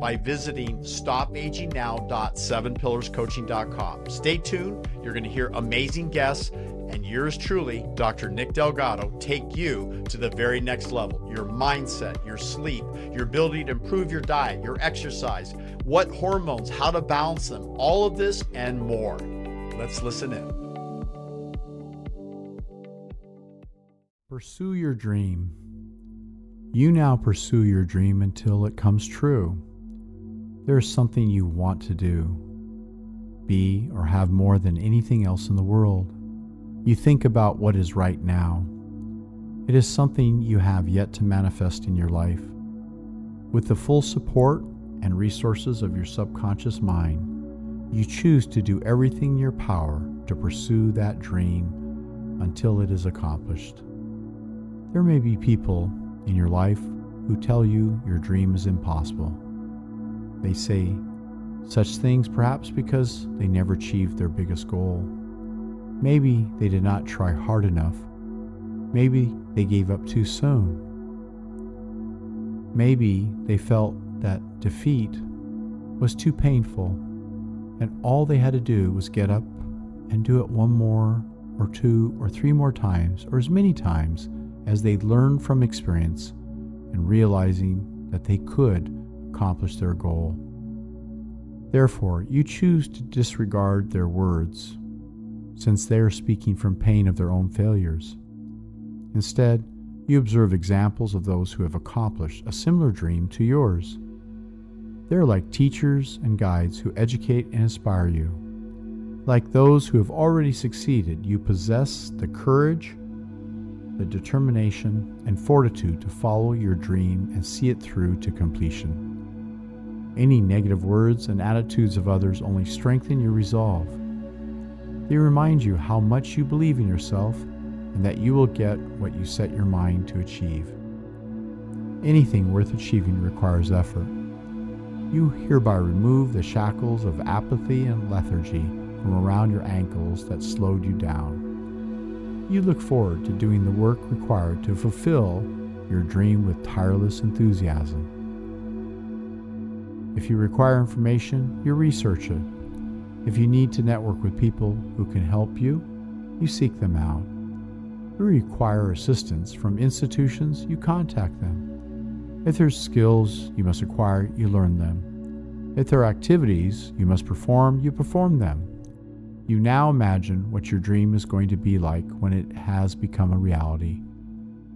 by visiting stopagingnow.sevenpillarscoaching.com. Stay tuned. You're going to hear amazing guests and yours truly, Dr. Nick Delgado, take you to the very next level. Your mindset, your sleep, your ability to improve your diet, your exercise, what hormones, how to balance them, all of this and more. Let's listen in. Pursue your dream. You now pursue your dream until it comes true. There is something you want to do, be, or have more than anything else in the world. You think about what is right now. It is something you have yet to manifest in your life. With the full support and resources of your subconscious mind, you choose to do everything in your power to pursue that dream until it is accomplished. There may be people in your life who tell you your dream is impossible. They say such things perhaps because they never achieved their biggest goal. Maybe they did not try hard enough. Maybe they gave up too soon. Maybe they felt that defeat was too painful and all they had to do was get up and do it one more or two or three more times or as many times as they learned from experience and realizing that they could accomplish their goal. Therefore, you choose to disregard their words, since they are speaking from pain of their own failures. Instead, you observe examples of those who have accomplished a similar dream to yours. They are like teachers and guides who educate and inspire you. Like those who have already succeeded, you possess the courage the determination and fortitude to follow your dream and see it through to completion. Any negative words and attitudes of others only strengthen your resolve. They remind you how much you believe in yourself and that you will get what you set your mind to achieve. Anything worth achieving requires effort. You hereby remove the shackles of apathy and lethargy from around your ankles that slowed you down you look forward to doing the work required to fulfill your dream with tireless enthusiasm. If you require information, you research it. If you need to network with people who can help you, you seek them out. If you require assistance from institutions, you contact them. If there's skills you must acquire, you learn them. If there are activities you must perform, you perform them. You now imagine what your dream is going to be like when it has become a reality.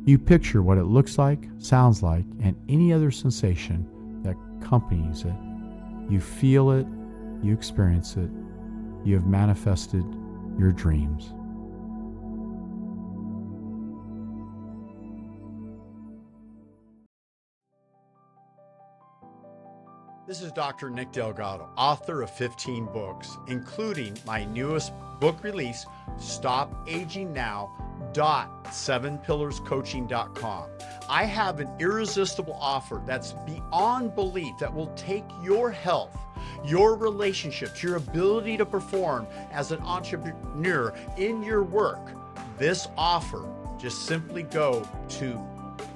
You picture what it looks like, sounds like, and any other sensation accompanies it. You feel it, you experience it, you have manifested your dreams. This is Dr. Nick Delgado, author of 15 books, including my newest book release, Stop Aging Now. Dot sevenpillarscoaching.com. I have an irresistible offer that's beyond belief that will take your health, your relationships, your ability to perform as an entrepreneur in your work. This offer, just simply go to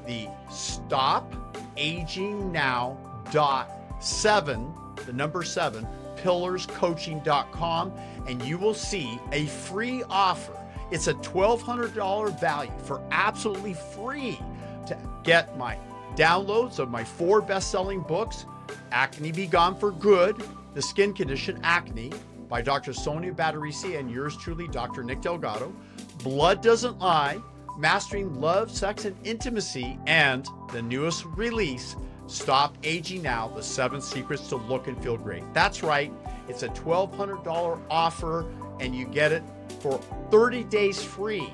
the Stop Aging Now. Dot seven, the number seven, pillarscoaching.com, and you will see a free offer. It's a $1,200 value for absolutely free to get my downloads of my four best selling books Acne Be Gone for Good, The Skin Condition Acne by Dr. Sonia Badarisi and yours truly, Dr. Nick Delgado, Blood Doesn't Lie, Mastering Love, Sex, and Intimacy, and the newest release, Stop Aging Now The Seven Secrets to Look and Feel Great. That's right, it's a $1,200 offer and you get it for 30 days free.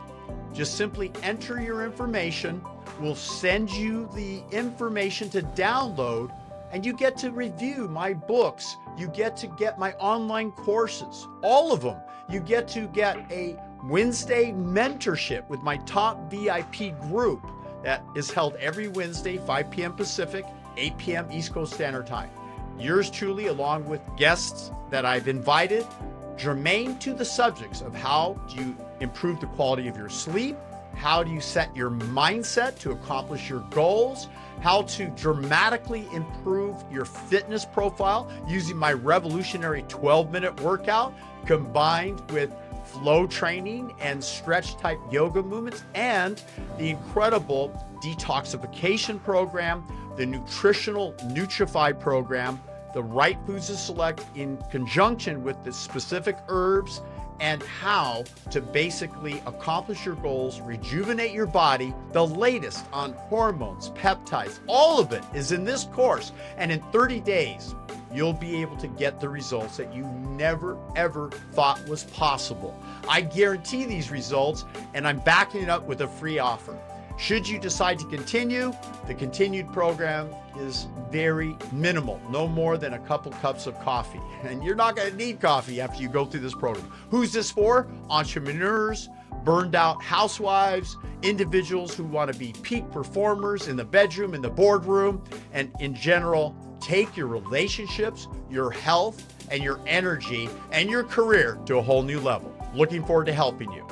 Just simply enter your information. We'll send you the information to download and you get to review my books. You get to get my online courses, all of them. You get to get a Wednesday mentorship with my top VIP group that is held every Wednesday, 5 p.m. Pacific, 8 p.m. East Coast Standard Time. Yours truly, along with guests that I've invited, germane to the subjects of how do you improve the quality of your sleep, how do you set your mindset to accomplish your goals, how to dramatically improve your fitness profile using my revolutionary 12 minute workout combined with flow training and stretch type yoga movements, and the incredible detoxification program, the nutritional Nutrify program, the right foods to select in conjunction with the specific herbs and how to basically accomplish your goals, rejuvenate your body. The latest on hormones, peptides, all of it is in this course. And in 30 days, you'll be able to get the results that you never ever thought was possible. I guarantee these results, and I'm backing it up with a free offer. Should you decide to continue, the continued program is very minimal, no more than a couple cups of coffee. And you're not going to need coffee after you go through this program. Who's this for? Entrepreneurs, burned out housewives, individuals who want to be peak performers in the bedroom, in the boardroom, and in general, take your relationships, your health, and your energy and your career to a whole new level. Looking forward to helping you.